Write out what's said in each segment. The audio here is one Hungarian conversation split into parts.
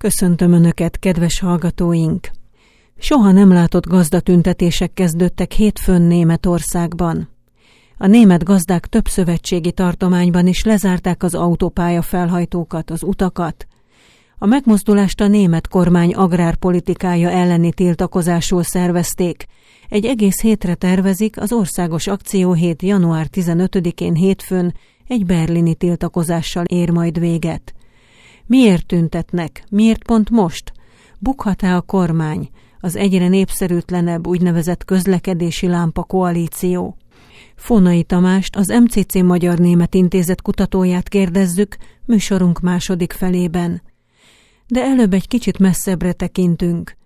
Köszöntöm Önöket, kedves hallgatóink! Soha nem látott gazdatüntetések kezdődtek hétfőn Németországban. A német gazdák több szövetségi tartományban is lezárták az autópálya felhajtókat, az utakat. A megmozdulást a német kormány agrárpolitikája elleni tiltakozásul szervezték. Egy egész hétre tervezik, az országos akcióhét január 15-én hétfőn egy berlini tiltakozással ér majd véget. Miért tüntetnek? Miért pont most? Bukhat-e a kormány? Az egyre népszerűtlenebb úgynevezett közlekedési lámpa koalíció. Fonai Tamást, az MCC Magyar Német Intézet kutatóját kérdezzük műsorunk második felében. De előbb egy kicsit messzebbre tekintünk.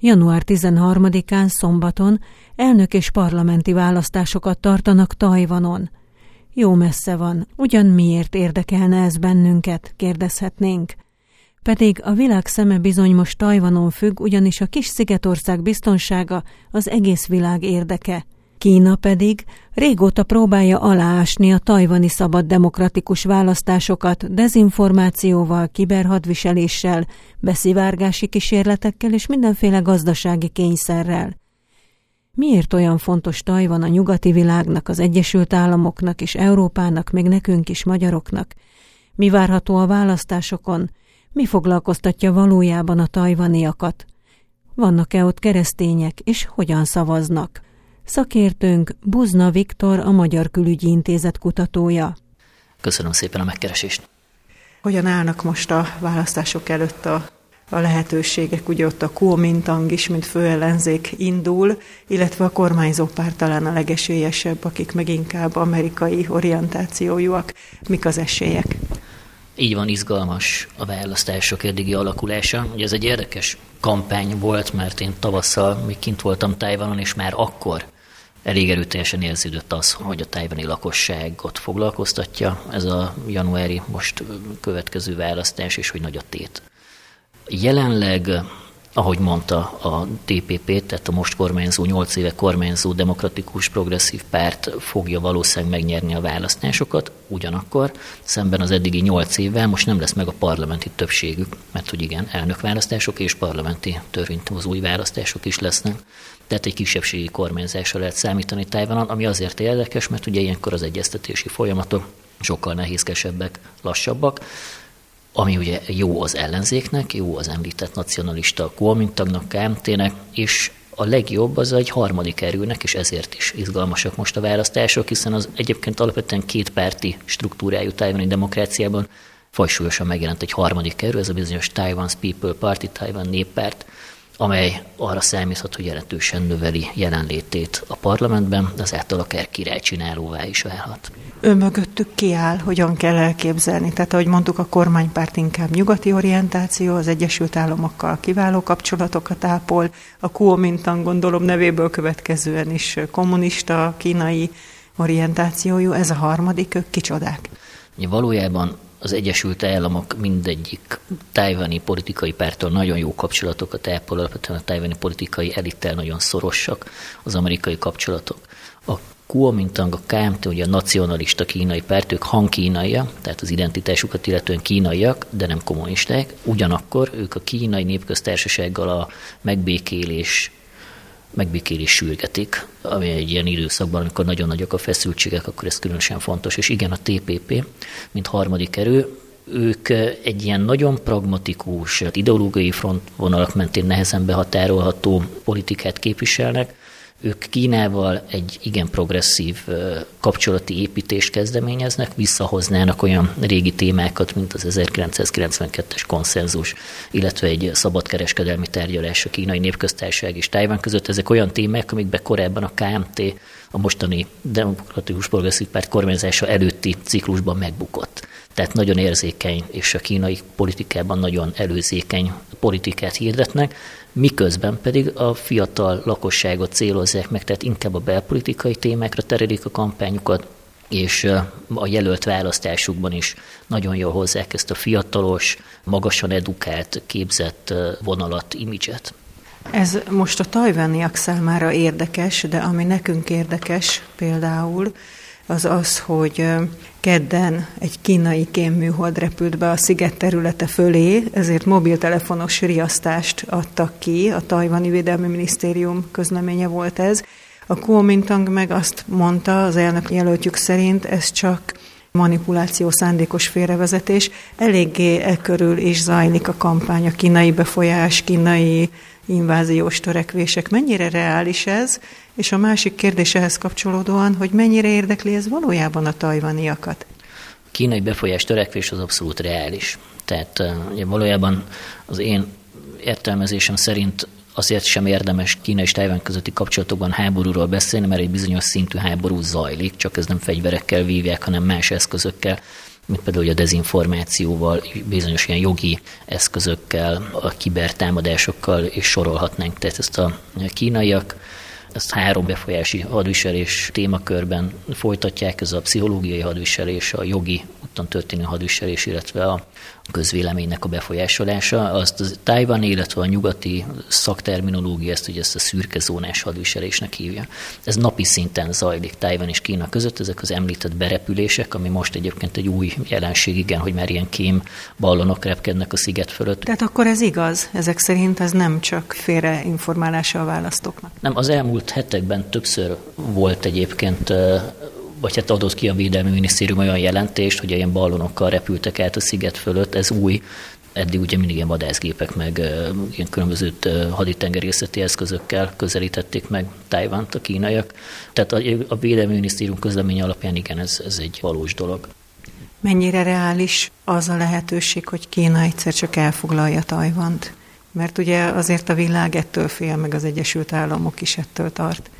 Január 13-án szombaton elnök és parlamenti választásokat tartanak Tajvanon. Jó messze van, ugyan miért érdekelne ez bennünket, kérdezhetnénk. Pedig a világ szeme bizony most Tajvanon függ, ugyanis a kis szigetország biztonsága az egész világ érdeke. Kína pedig régóta próbálja aláásni a tajvani szabad demokratikus választásokat dezinformációval, kiberhadviseléssel, beszivárgási kísérletekkel és mindenféle gazdasági kényszerrel. Miért olyan fontos Tajvan a nyugati világnak, az Egyesült Államoknak és Európának, még nekünk is, magyaroknak? Mi várható a választásokon? Mi foglalkoztatja valójában a tajvaniakat? Vannak-e ott keresztények, és hogyan szavaznak? Szakértőnk Buzna Viktor, a Magyar Külügyi Intézet kutatója. Köszönöm szépen a megkeresést. Hogyan állnak most a választások előtt a a lehetőségek, ugye ott a Kuomintang is, mint főellenzék indul, illetve a kormányzó párt talán a legesélyesebb, akik meg inkább amerikai orientációjúak. Mik az esélyek? Így van, izgalmas a választások eddigi alakulása. Ugye ez egy érdekes kampány volt, mert én tavasszal még kint voltam Tájvanon, és már akkor elég erőteljesen érződött az, hogy a tájvani lakosságot foglalkoztatja ez a januári most következő választás, és hogy nagy a tét. Jelenleg, ahogy mondta a DPP, tehát a most kormányzó, 8 éve kormányzó demokratikus progresszív párt fogja valószínűleg megnyerni a választásokat, ugyanakkor szemben az eddigi 8 évvel most nem lesz meg a parlamenti többségük, mert hogy igen, elnökválasztások és parlamenti törvényhozói választások is lesznek. Tehát egy kisebbségi kormányzásra lehet számítani Tájvanon, ami azért érdekes, mert ugye ilyenkor az egyeztetési folyamatok sokkal nehézkesebbek, lassabbak, ami ugye jó az ellenzéknek, jó az említett nacionalista Kuomintagnak, KMT-nek, és a legjobb az egy harmadik erőnek, és ezért is izgalmasak most a választások, hiszen az egyébként alapvetően kétpárti struktúrájú tájvani demokráciában fajsúlyosan megjelent egy harmadik erő, ez a bizonyos Taiwan's People Party, Taiwan néppárt, amely arra számíthat, hogy jelentősen növeli jelenlétét a parlamentben, ezáltal akár királycsinálóvá is válhat. Ő mögöttük kiáll, hogyan kell elképzelni. Tehát, ahogy mondtuk, a kormánypárt inkább nyugati orientáció, az Egyesült Államokkal kiváló kapcsolatokat ápol, a Kuomintang gondolom nevéből következően is kommunista, kínai orientációjú, ez a harmadik, ők kicsodák. Valójában az Egyesült Államok mindegyik tájvani politikai pártól nagyon jó kapcsolatokat ápol, alapvetően a tájvani politikai elittel nagyon szorosak az amerikai kapcsolatok. A Kuomintang, a KMT, ugye a nacionalista kínai párt, ők hangkínaiak, tehát az identitásukat illetően kínaiak, de nem kommunisták. Ugyanakkor ők a kínai népköztársasággal a megbékélés megbékélés sürgetik, ami egy ilyen időszakban, amikor nagyon nagyok a feszültségek, akkor ez különösen fontos. És igen, a TPP, mint harmadik erő, ők egy ilyen nagyon pragmatikus, ideológiai frontvonalak mentén nehezen behatárolható politikát képviselnek, ők Kínával egy igen progresszív kapcsolati építést kezdeményeznek, visszahoznának olyan régi témákat, mint az 1992-es konszenzus, illetve egy szabadkereskedelmi tárgyalás a kínai népköztársaság és Tájván között. Ezek olyan témák, amikbe korábban a KMT, a mostani Demokratikus Progresszív Párt kormányzása előtti ciklusban megbukott. Tehát nagyon érzékeny, és a kínai politikában nagyon előzékeny politikát hirdetnek, miközben pedig a fiatal lakosságot célozzák meg, tehát inkább a belpolitikai témákra terelik a kampányukat, és a jelölt választásukban is nagyon jól hozzák ezt a fiatalos, magasan edukált, képzett vonalat, imidzset. Ez most a tajvaniak számára érdekes, de ami nekünk érdekes például, az az, hogy kedden egy kínai kémműhold repült be a sziget területe fölé, ezért mobiltelefonos riasztást adtak ki, a Tajvani Védelmi Minisztérium közleménye volt ez. A Kuomintang meg azt mondta, az elnök jelöltjük szerint, ez csak manipuláció, szándékos félrevezetés. Eléggé e körül is zajlik a kampány, a kínai befolyás, kínai inváziós törekvések. Mennyire reális ez? És a másik kérdés ehhez kapcsolódóan, hogy mennyire érdekli ez valójában a tajvaniakat? A kínai befolyás törekvés az abszolút reális. Tehát ugye valójában az én értelmezésem szerint azért sem érdemes Kína és Tajván közötti kapcsolatokban háborúról beszélni, mert egy bizonyos szintű háború zajlik, csak ez nem fegyverekkel vívják, hanem más eszközökkel mint például a dezinformációval, bizonyos ilyen jogi eszközökkel, a kibertámadásokkal, és sorolhatnánk. Tehát ezt a kínaiak ezt három befolyási hadviselés témakörben folytatják, ez a pszichológiai hadviselés, a jogi úton történő hadviselés, illetve a közvéleménynek a befolyásolása. Azt a Tájvan, illetve a nyugati szakterminológia ezt ugye ezt a szürke zónás hadviselésnek hívja. Ez napi szinten zajlik Tájvan és Kína között, ezek az említett berepülések, ami most egyébként egy új jelenség, igen, hogy már ilyen kém ballonok repkednek a sziget fölött. Tehát akkor ez igaz? Ezek szerint ez nem csak félreinformálása a választóknak? Nem, az elmúlt hetekben többször volt egyébként vagy hát adott ki a Védelmi Minisztérium olyan jelentést, hogy ilyen ballonokkal repültek át a sziget fölött, ez új, eddig ugye mindig ilyen vadászgépek, meg ilyen különböző haditengerészeti eszközökkel közelítették meg Tájvánt a kínaiak. Tehát a Védelmi Minisztérium közleménye alapján igen, ez, ez egy valós dolog. Mennyire reális az a lehetőség, hogy Kína egyszer csak elfoglalja Tajvant? Mert ugye azért a világ ettől fél, meg az Egyesült Államok is ettől tart.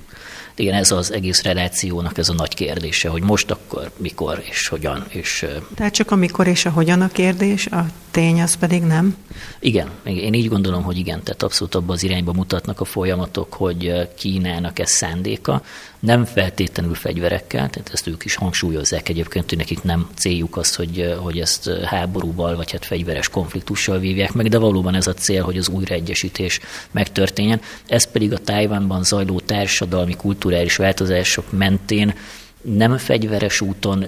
Igen, ez az egész relációnak ez a nagy kérdése, hogy most akkor, mikor és hogyan. És, Tehát csak a mikor és a hogyan a kérdés, a tény az pedig nem? Igen, én így gondolom, hogy igen, tehát abszolút abban az irányba mutatnak a folyamatok, hogy Kínának ez szándéka, nem feltétlenül fegyverekkel, tehát ezt ők is hangsúlyozzák egyébként, hogy nekik nem céljuk az, hogy, hogy ezt háborúval vagy hát fegyveres konfliktussal vívják meg, de valóban ez a cél, hogy az újraegyesítés megtörténjen. Ez pedig a Tájvánban zajló társadalmi, kulturális változások mentén nem fegyveres úton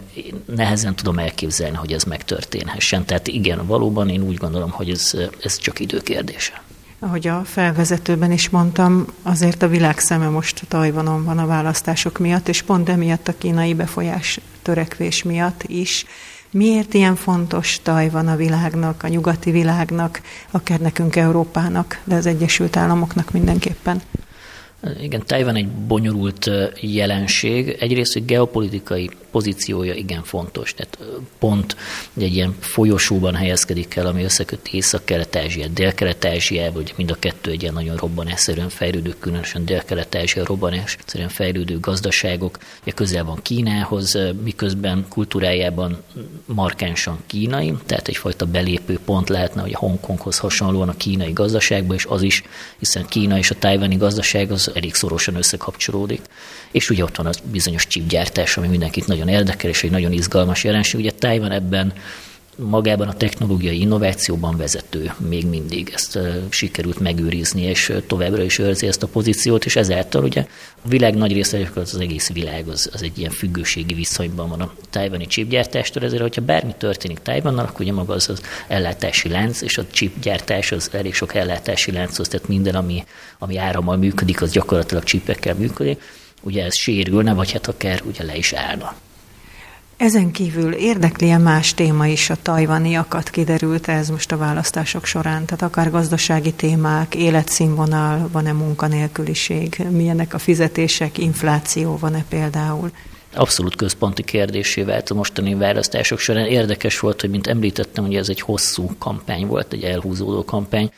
nehezen tudom elképzelni, hogy ez megtörténhessen. Tehát igen, valóban én úgy gondolom, hogy ez, ez csak időkérdése. Ahogy a felvezetőben is mondtam, azért a világ szeme most Tajvanon van a választások miatt, és pont emiatt a kínai befolyás törekvés miatt is. Miért ilyen fontos Tajvan a világnak, a nyugati világnak, akár nekünk Európának, de az Egyesült Államoknak mindenképpen? Igen, Tajvan egy bonyolult jelenség. Egyrészt, hogy geopolitikai pozíciója igen fontos. Tehát pont egy ilyen folyosóban helyezkedik el, ami összeköti Észak-Kelet-Ázsiát, Dél-Kelet-Ázsiába, ugye mind a kettő egy ilyen nagyon robbanásszerűen fejlődő, különösen Dél-Kelet-Ázsia robbanásszerűen fejlődő gazdaságok. Ugye közel van Kínához, miközben kultúrájában markánsan kínai, tehát egyfajta belépő pont lehetne, hogy a Hongkonghoz hasonlóan a kínai gazdaságban, és az is, hiszen Kína és a tájvani gazdaság az elég szorosan összekapcsolódik. És ugye ott van az bizonyos csipgyártás, ami mindenkit nagyon érdekel, és egy nagyon izgalmas jelenség. Ugye Tájvan ebben magában a technológiai innovációban vezető még mindig. Ezt sikerült megőrizni, és továbbra is őrzi ezt a pozíciót, és ezáltal ugye a világ nagy része, az, egész világ az, az egy ilyen függőségi viszonyban van a tájvani chipgyártástól, ezért, hogyha bármi történik Tájvannal, akkor ugye maga az az ellátási lánc, és a chipgyártás az elég sok ellátási lánchoz, tehát minden, ami, ami árammal működik, az gyakorlatilag csipekkel működik. Ugye ez sérülne, vagy hát akár ugye le is állna. Ezen kívül érdekli -e más téma is a tajvaniakat, kiderült ez most a választások során? Tehát akár gazdasági témák, életszínvonal, van-e munkanélküliség, milyenek a fizetések, infláció van-e például? Abszolút központi kérdésé vált a mostani választások során. Érdekes volt, hogy mint említettem, hogy ez egy hosszú kampány volt, egy elhúzódó kampány,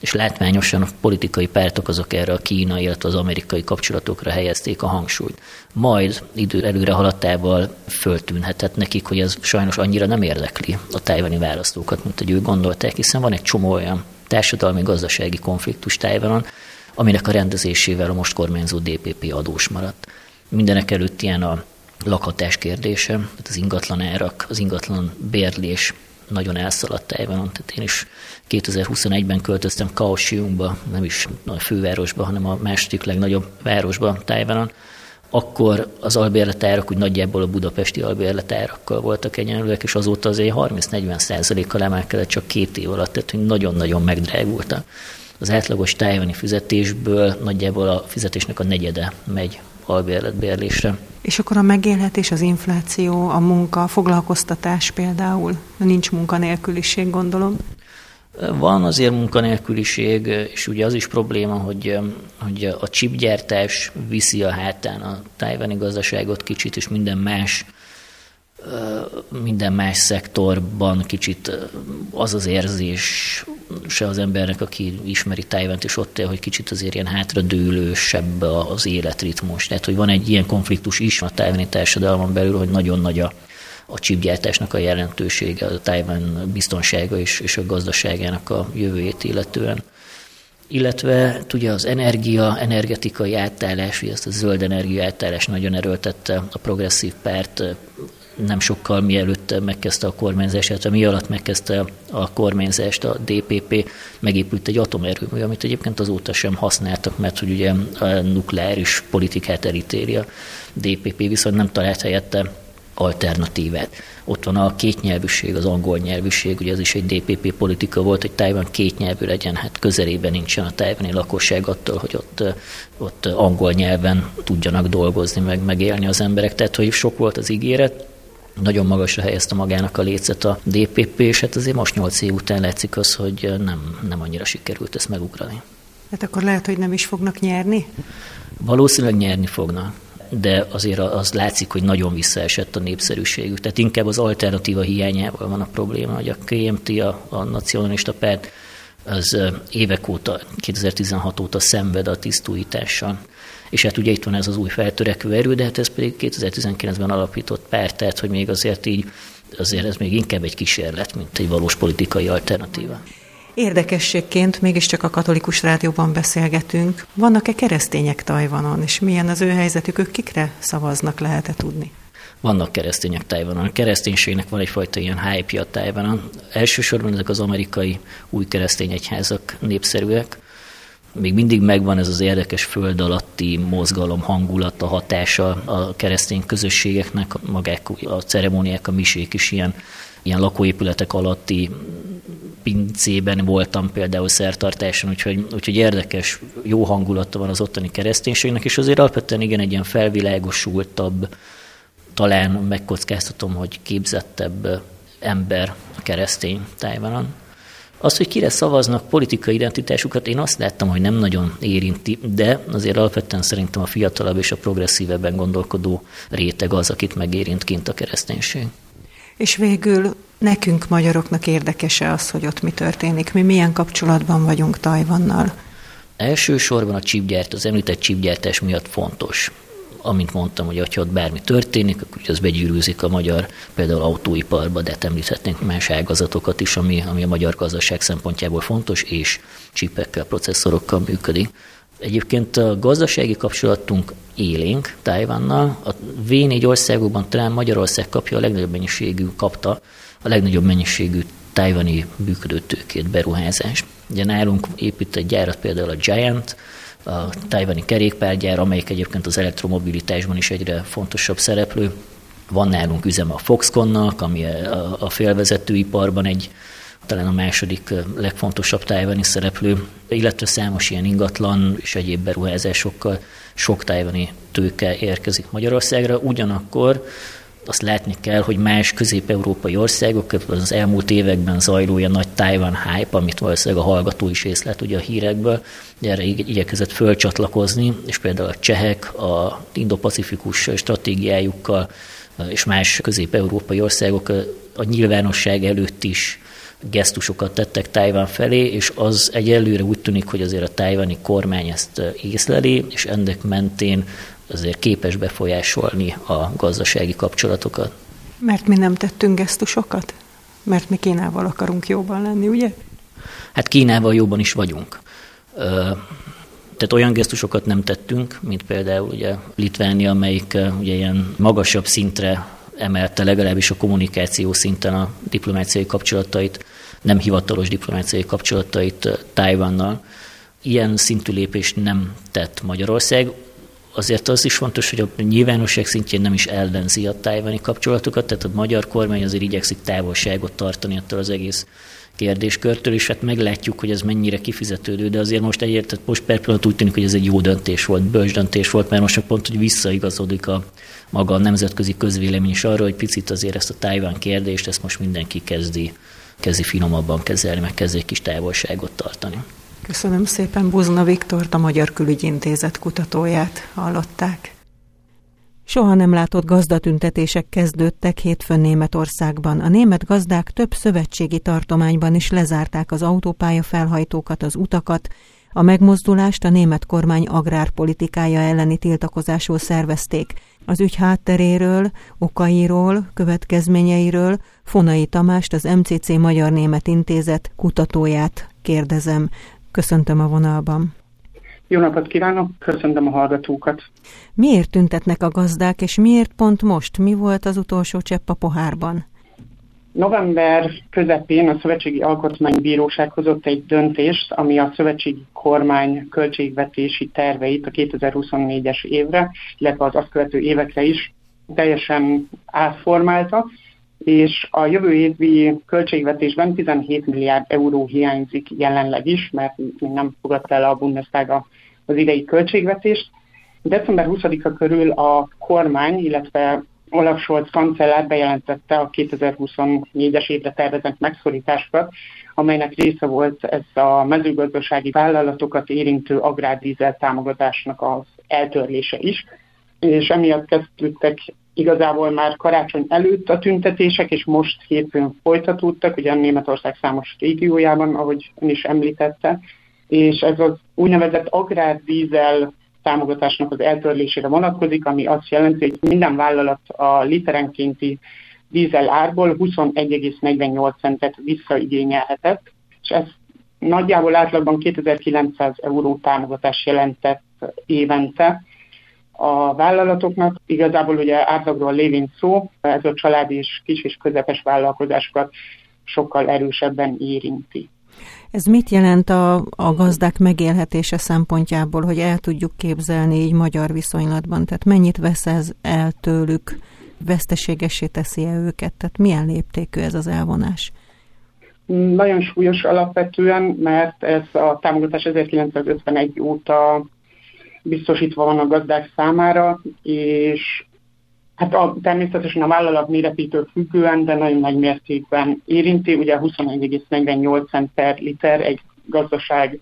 és látványosan a politikai pártok azok erre a kínai, illetve az amerikai kapcsolatokra helyezték a hangsúlyt. Majd idő előre haladtával föltűnhetett nekik, hogy ez sajnos annyira nem érdekli a tájvani választókat, mint hogy ők gondolták, hiszen van egy csomó olyan társadalmi-gazdasági konfliktus Tájvanon, aminek a rendezésével a most kormányzó DPP adós maradt. Mindenek előtt ilyen a lakhatás kérdése, az ingatlan árak, az ingatlan bérlés nagyon elszaladt Tájvanon. Tehát én is 2021-ben költöztem Kaohsiungba, nem is a fővárosba, hanem a második legnagyobb városba Tájvanon, akkor az albérletárak úgy nagyjából a budapesti albérletárakkal voltak egyenlőek, és azóta azért 30-40 százalékkal emelkedett csak két év alatt, tehát hogy nagyon-nagyon megdrágultak. Az átlagos tájvani fizetésből nagyjából a fizetésnek a negyede megy albérletbérlésre. És akkor a megélhetés, az infláció, a munka, a foglalkoztatás például, nincs munkanélküliség, gondolom. Van azért munkanélküliség, és ugye az is probléma, hogy, hogy a csipgyártás viszi a hátán a tájvani gazdaságot kicsit, és minden más minden más szektorban kicsit az az érzés se az embernek, aki ismeri Tájvánt, és ott él, hogy kicsit azért ilyen hátradőlősebb az életritmus. Tehát, hogy van egy ilyen konfliktus is a tájváni társadalmon belül, hogy nagyon nagy a, a csipgyártásnak a jelentősége, a Tájván biztonsága és, és a gazdaságának a jövőjét illetően. Illetve ugye az energia, energetikai átállás, ugye ezt a zöld energia átállás nagyon erőltette a progresszív párt nem sokkal mielőtt megkezdte a kormányzást, illetve mi alatt megkezdte a kormányzást a DPP, megépült egy atomerőmű, amit egyébként azóta sem használtak, mert hogy ugye a nukleáris politikát elítéli a DPP, viszont nem talált helyette alternatívát. Ott van a kétnyelvűség, az angol nyelvűség, ugye ez is egy DPP politika volt, hogy Tájvan kétnyelvű legyen, hát közelében nincsen a tájvani lakosság attól, hogy ott, ott angol nyelven tudjanak dolgozni, meg megélni az emberek. Tehát, hogy sok volt az ígéret, nagyon magasra helyezte magának a lécet a DPP, és hát azért most nyolc év után látszik az, hogy nem, nem annyira sikerült ezt megugrani. Hát akkor lehet, hogy nem is fognak nyerni? Valószínűleg nyerni fognak de azért az látszik, hogy nagyon visszaesett a népszerűségük. Tehát inkább az alternatíva hiányával van a probléma, hogy a KMT, a, a nacionalista párt, az évek óta, 2016 óta szenved a tisztújítással. És hát ugye itt van ez az új feltörekvő erő, de hát ez pedig 2019-ben alapított párt, tehát hogy még azért így, azért ez még inkább egy kísérlet, mint egy valós politikai alternatíva. Érdekességként mégiscsak a katolikus rádióban beszélgetünk. Vannak-e keresztények Tajvanon, és milyen az ő helyzetük, ők kikre szavaznak, lehet-e tudni? Vannak keresztények Tajvanon. A kereszténységnek van egyfajta ilyen hype a Tajvanon. Elsősorban ezek az amerikai új keresztény egyházak népszerűek, még mindig megvan ez az érdekes föld alatti mozgalom hangulata, hatása a keresztény közösségeknek, magák a ceremóniák, a misék is ilyen, ilyen lakóépületek alatti pincében voltam például szertartáson, úgyhogy, úgyhogy érdekes, jó hangulata van az ottani kereszténységnek, és azért alapvetően igen egy ilyen felvilágosultabb, talán megkockáztatom, hogy képzettebb ember a keresztény Tájvanon. Az, hogy kire szavaznak politikai identitásukat, én azt láttam, hogy nem nagyon érinti, de azért alapvetően szerintem a fiatalabb és a progresszívebben gondolkodó réteg az, akit megérint kint a kereszténység. És végül nekünk magyaroknak érdekese az, hogy ott mi történik? Mi milyen kapcsolatban vagyunk Tajvannal? Elsősorban a csípgyárt, az említett csípgyártás miatt fontos amint mondtam, hogy ha ott bármi történik, akkor az begyűrűzik a magyar, például autóiparba, de hát említhetnénk más ágazatokat is, ami, ami a magyar gazdaság szempontjából fontos, és csipekkel, processzorokkal működik. Egyébként a gazdasági kapcsolatunk élénk Tájvánnal. A V4 országokban talán Magyarország kapja a legnagyobb mennyiségű, kapta a legnagyobb mennyiségű tájvani működőtőkét, beruházást. Ugye nálunk épít egy gyárat például a Giant, a tájvani kerékpárgyár, amelyik egyébként az elektromobilitásban is egyre fontosabb szereplő. Van nálunk üzeme a Foxconnak, ami a félvezetőiparban egy talán a második legfontosabb tájvani szereplő, illetve számos ilyen ingatlan és egyéb beruházásokkal sok tájvani tőke érkezik Magyarországra. Ugyanakkor azt látni kell, hogy más közép-európai országok, az elmúlt években zajló ilyen nagy Taiwan hype, amit valószínűleg a hallgató is észlelt ugye a hírekből, erre igyekezett fölcsatlakozni, és például a csehek a indo-pacifikus stratégiájukkal és más közép-európai országok a nyilvánosság előtt is gesztusokat tettek Tájván felé, és az egyelőre úgy tűnik, hogy azért a tájvani kormány ezt észleli, és ennek mentén azért képes befolyásolni a gazdasági kapcsolatokat. Mert mi nem tettünk gesztusokat? Mert mi Kínával akarunk jóban lenni, ugye? Hát Kínával jóban is vagyunk. Tehát olyan gesztusokat nem tettünk, mint például ugye Litvánia, amelyik ugye ilyen magasabb szintre emelte legalábbis a kommunikáció szinten a diplomáciai kapcsolatait, nem hivatalos diplomáciai kapcsolatait Tájvannal. Ilyen szintű lépést nem tett Magyarország azért az is fontos, hogy a nyilvánosság szintjén nem is ellenzi a tájvani kapcsolatokat, tehát a magyar kormány azért igyekszik távolságot tartani attól az egész kérdéskörtől, és hát meglátjuk, hogy ez mennyire kifizetődő, de azért most egyért, tehát most per pillanat úgy tűnik, hogy ez egy jó döntés volt, bölcs döntés volt, mert most pont, hogy visszaigazodik a maga a nemzetközi közvélemény is arra, hogy picit azért ezt a Tájván kérdést, ezt most mindenki kezdi, kezdi finomabban kezelni, meg kezdi egy kis távolságot tartani. Köszönöm szépen Buzna Viktort, a Magyar Külügyintézet kutatóját hallották. Soha nem látott gazdatüntetések kezdődtek hétfőn Németországban. A német gazdák több szövetségi tartományban is lezárták az autópálya felhajtókat, az utakat, a megmozdulást a német kormány agrárpolitikája elleni tiltakozásról szervezték. Az ügy hátteréről, okairól, következményeiről Fonai Tamást, az MCC Magyar Német Intézet kutatóját kérdezem. Köszöntöm a vonalban. Jó napot kívánok, köszöntöm a hallgatókat. Miért tüntetnek a gazdák, és miért pont most? Mi volt az utolsó csepp a pohárban? November közepén a Szövetségi Alkotmánybíróság hozott egy döntést, ami a szövetségi kormány költségvetési terveit a 2024-es évre, illetve az azt követő évekre is teljesen átformálta, és a jövő évi költségvetésben 17 milliárd euró hiányzik jelenleg is, mert még nem fogadta el a Bundestag az idei költségvetést. December 20-a körül a kormány, illetve Olaf Scholz kancellár bejelentette a 2024-es évre tervezett megszorításokat, amelynek része volt ez a mezőgazdasági vállalatokat érintő agrárdízel támogatásnak az eltörlése is, és emiatt kezdődtek igazából már karácsony előtt a tüntetések, és most hétfőn folytatódtak, ugye a Németország számos régiójában, ahogy ön is említette, és ez az úgynevezett agrárdízel támogatásnak az eltörlésére vonatkozik, ami azt jelenti, hogy minden vállalat a literenkénti dízel árból 21,48 centet visszaigényelhetett, és ez nagyjából átlagban 2900 euró támogatás jelentett évente, a vállalatoknak. Igazából ugye átlagról lévén szó, ez a család és kis és közepes vállalkozásokat sokkal erősebben érinti. Ez mit jelent a, a gazdák megélhetése szempontjából, hogy el tudjuk képzelni így magyar viszonylatban? Tehát mennyit vesz ez el tőlük, veszteségesé teszi-e őket? Tehát milyen léptékű ez az elvonás? Nagyon súlyos alapvetően, mert ez a támogatás 1951 óta biztosítva van a gazdák számára, és hát a, természetesen a vállalat méretétől függően, de nagyon nagy mértékben érinti, ugye 21,48 cent per liter egy gazdasági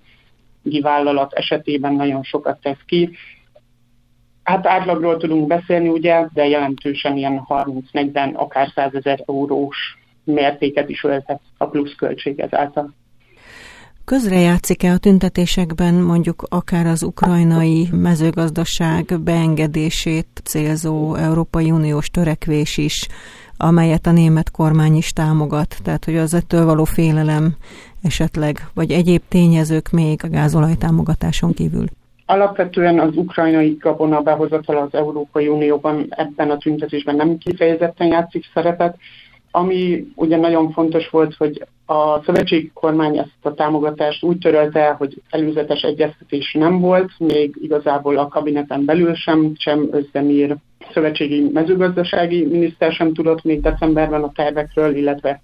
vállalat esetében nagyon sokat tesz ki. Hát átlagról tudunk beszélni, ugye, de jelentősen ilyen 30-40, akár 100 ezer eurós mértéket is ölthet a pluszköltség ezáltal. Közrejátszik-e a tüntetésekben mondjuk akár az ukrajnai mezőgazdaság beengedését célzó Európai Uniós törekvés is, amelyet a német kormány is támogat, tehát hogy az ettől való félelem esetleg, vagy egyéb tényezők még a gázolaj támogatáson kívül? Alapvetően az ukrajnai gabona behozatal az Európai Unióban ebben a tüntetésben nem kifejezetten játszik szerepet, ami ugye nagyon fontos volt, hogy a szövetségi kormány ezt a támogatást úgy törölte, hogy előzetes egyeztetés nem volt, még igazából a kabineten belül sem, sem Özdemír szövetségi mezőgazdasági miniszter sem tudott még decemberben a tervekről, illetve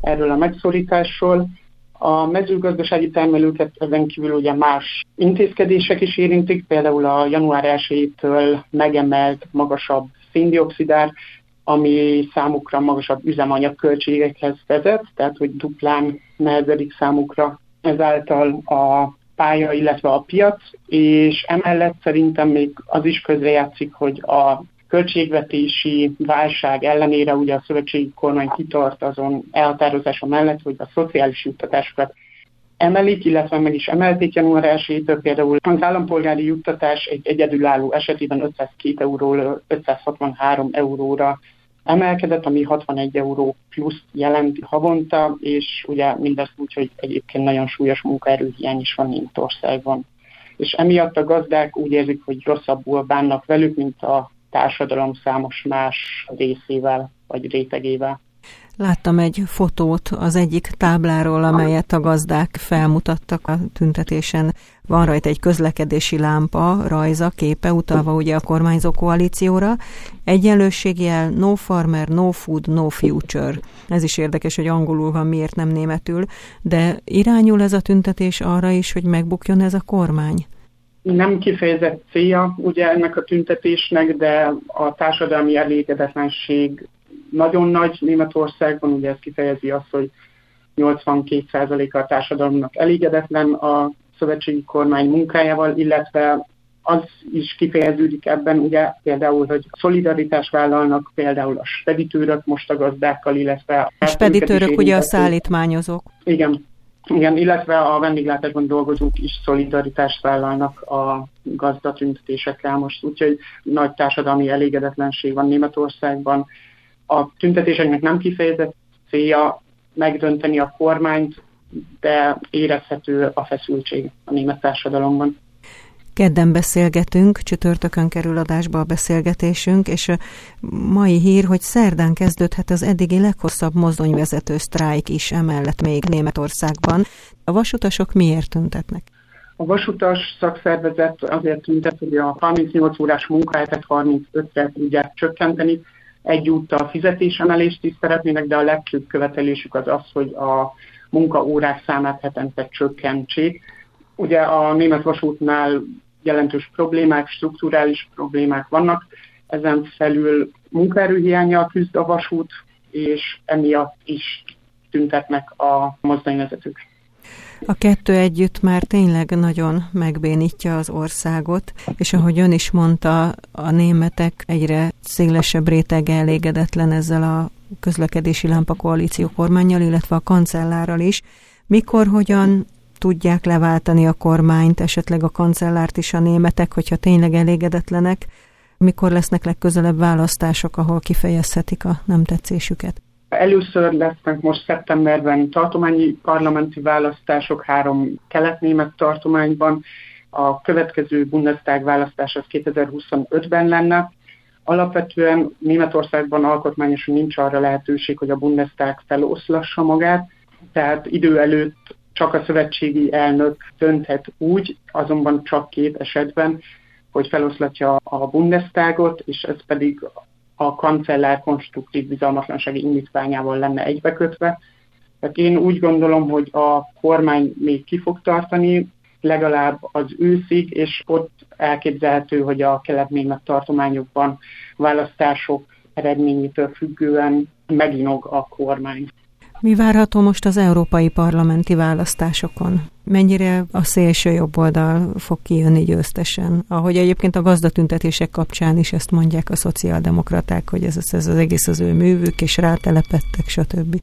erről a megszorításról. A mezőgazdasági termelőket ezen kívül ugye más intézkedések is érintik, például a január 1-től megemelt magasabb széndiokszidár, ami számukra magasabb üzemanyag költségekhez vezet, tehát hogy duplán nehezedik számukra ezáltal a pálya, illetve a piac, és emellett szerintem még az is közrejátszik, hogy a költségvetési válság ellenére ugye a szövetségi kormány kitart azon elhatározása mellett, hogy a szociális juttatásokat emelik, illetve meg is emelték január 1 például az állampolgári juttatás egy egyedülálló esetében 502 euróról 563 euróra emelkedett, ami 61 euró plusz jelent havonta, és ugye mindezt úgy, hogy egyébként nagyon súlyos munkaerőhiány is van Németországban. És emiatt a gazdák úgy érzik, hogy rosszabbul bánnak velük, mint a társadalom számos más részével vagy rétegével. Láttam egy fotót az egyik tábláról, amelyet a gazdák felmutattak a tüntetésen. Van rajta egy közlekedési lámpa, rajza, képe, utalva ugye a kormányzó koalícióra. Egyenlőségjel no farmer, no food, no future. Ez is érdekes, hogy angolul van, miért nem németül, de irányul ez a tüntetés arra is, hogy megbukjon ez a kormány? Nem kifejezett célja ugye ennek a tüntetésnek, de a társadalmi elégedetlenség nagyon nagy Németországban, ugye ez kifejezi azt, hogy 82%-a a társadalomnak elégedetlen a szövetségi kormány munkájával, illetve az is kifejeződik ebben, ugye például, hogy szolidaritás vállalnak például a speditőrök most a gazdákkal, illetve... A speditőrök ugye a szállítmányozók. Igen, igen, illetve a vendéglátásban dolgozók is szolidaritást vállalnak a gazdatüntetésekkel most, úgyhogy nagy társadalmi elégedetlenség van Németországban. A tüntetéseknek nem kifejezett célja megdönteni a kormányt, de érezhető a feszültség a német társadalomban. Kedden beszélgetünk, csütörtökön kerül adásba a beszélgetésünk, és a mai hír, hogy szerdán kezdődhet az eddigi leghosszabb mozdonyvezető sztrájk is emellett még Németországban. A vasutasok miért tüntetnek? A vasutas szakszervezet azért tüntet, hogy a 38 órás munkahetet 35-re tudják csökkenteni, egyúttal fizetésemelést is szeretnének, de a legfőbb követelésük az az, hogy a munkaórák számát hetente csökkentsék. Ugye a német vasútnál jelentős problémák, strukturális problémák vannak, ezen felül munkaerőhiányjal küzd a vasút, és emiatt is tüntetnek a mozdonyvezetők. A kettő együtt már tényleg nagyon megbénítja az országot, és ahogy ön is mondta, a németek egyre szélesebb réteg elégedetlen ezzel a közlekedési lámpa koalíció kormányjal, illetve a kancellárral is. Mikor, hogyan tudják leváltani a kormányt, esetleg a kancellárt is a németek, hogyha tényleg elégedetlenek, mikor lesznek legközelebb választások, ahol kifejezhetik a nem tetszésüket? Először lesznek most szeptemberben tartományi parlamenti választások három kelet-német tartományban. A következő Bundestag választás az 2025-ben lenne. Alapvetően Németországban alkotmányosan nincs arra lehetőség, hogy a Bundestag feloszlassa magát, tehát idő előtt csak a szövetségi elnök dönthet úgy, azonban csak két esetben, hogy feloszlatja a Bundestagot, és ez pedig a kancellár konstruktív bizalmatlansági indítványával lenne egybekötve. Tehát én úgy gondolom, hogy a kormány még ki fog tartani, legalább az őszig, és ott elképzelhető, hogy a kelet-német tartományokban választások eredményétől függően meginog a kormány. Mi várható most az európai parlamenti választásokon? Mennyire a szélső jobb oldal fog kijönni győztesen? Ahogy egyébként a gazdatüntetések kapcsán is ezt mondják a szociáldemokraták, hogy ez, ez az egész az ő művük, és rátelepettek, stb.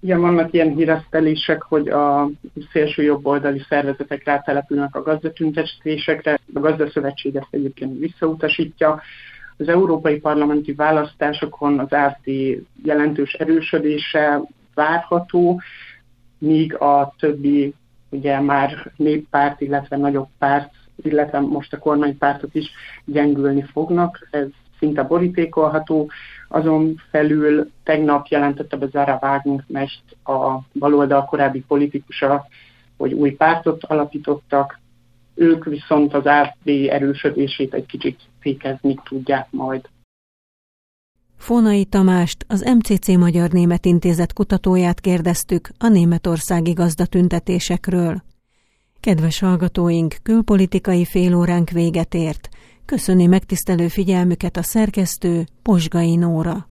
Igen, vannak ilyen híresztelések, hogy a szélső jobboldali szervezetek rátelepülnek a gazdatüntetésekre. A gazdaszövetség ezt egyébként visszautasítja. Az európai parlamenti választásokon az AFD jelentős erősödése várható, míg a többi ugye már néppárt, illetve nagyobb párt, illetve most a kormánypártok is gyengülni fognak. Ez szinte borítékolható. Azon felül tegnap jelentette be Zara Wagenknecht a baloldal korábbi politikusa, hogy új pártot alapítottak, ők viszont az AFD erősödését egy kicsit fékezni tudják majd. Fonai Tamást, az MCC Magyar Német Intézet kutatóját kérdeztük a németországi gazdatüntetésekről. Kedves hallgatóink, külpolitikai félóránk véget ért. Köszöni megtisztelő figyelmüket a szerkesztő Posgai Nóra.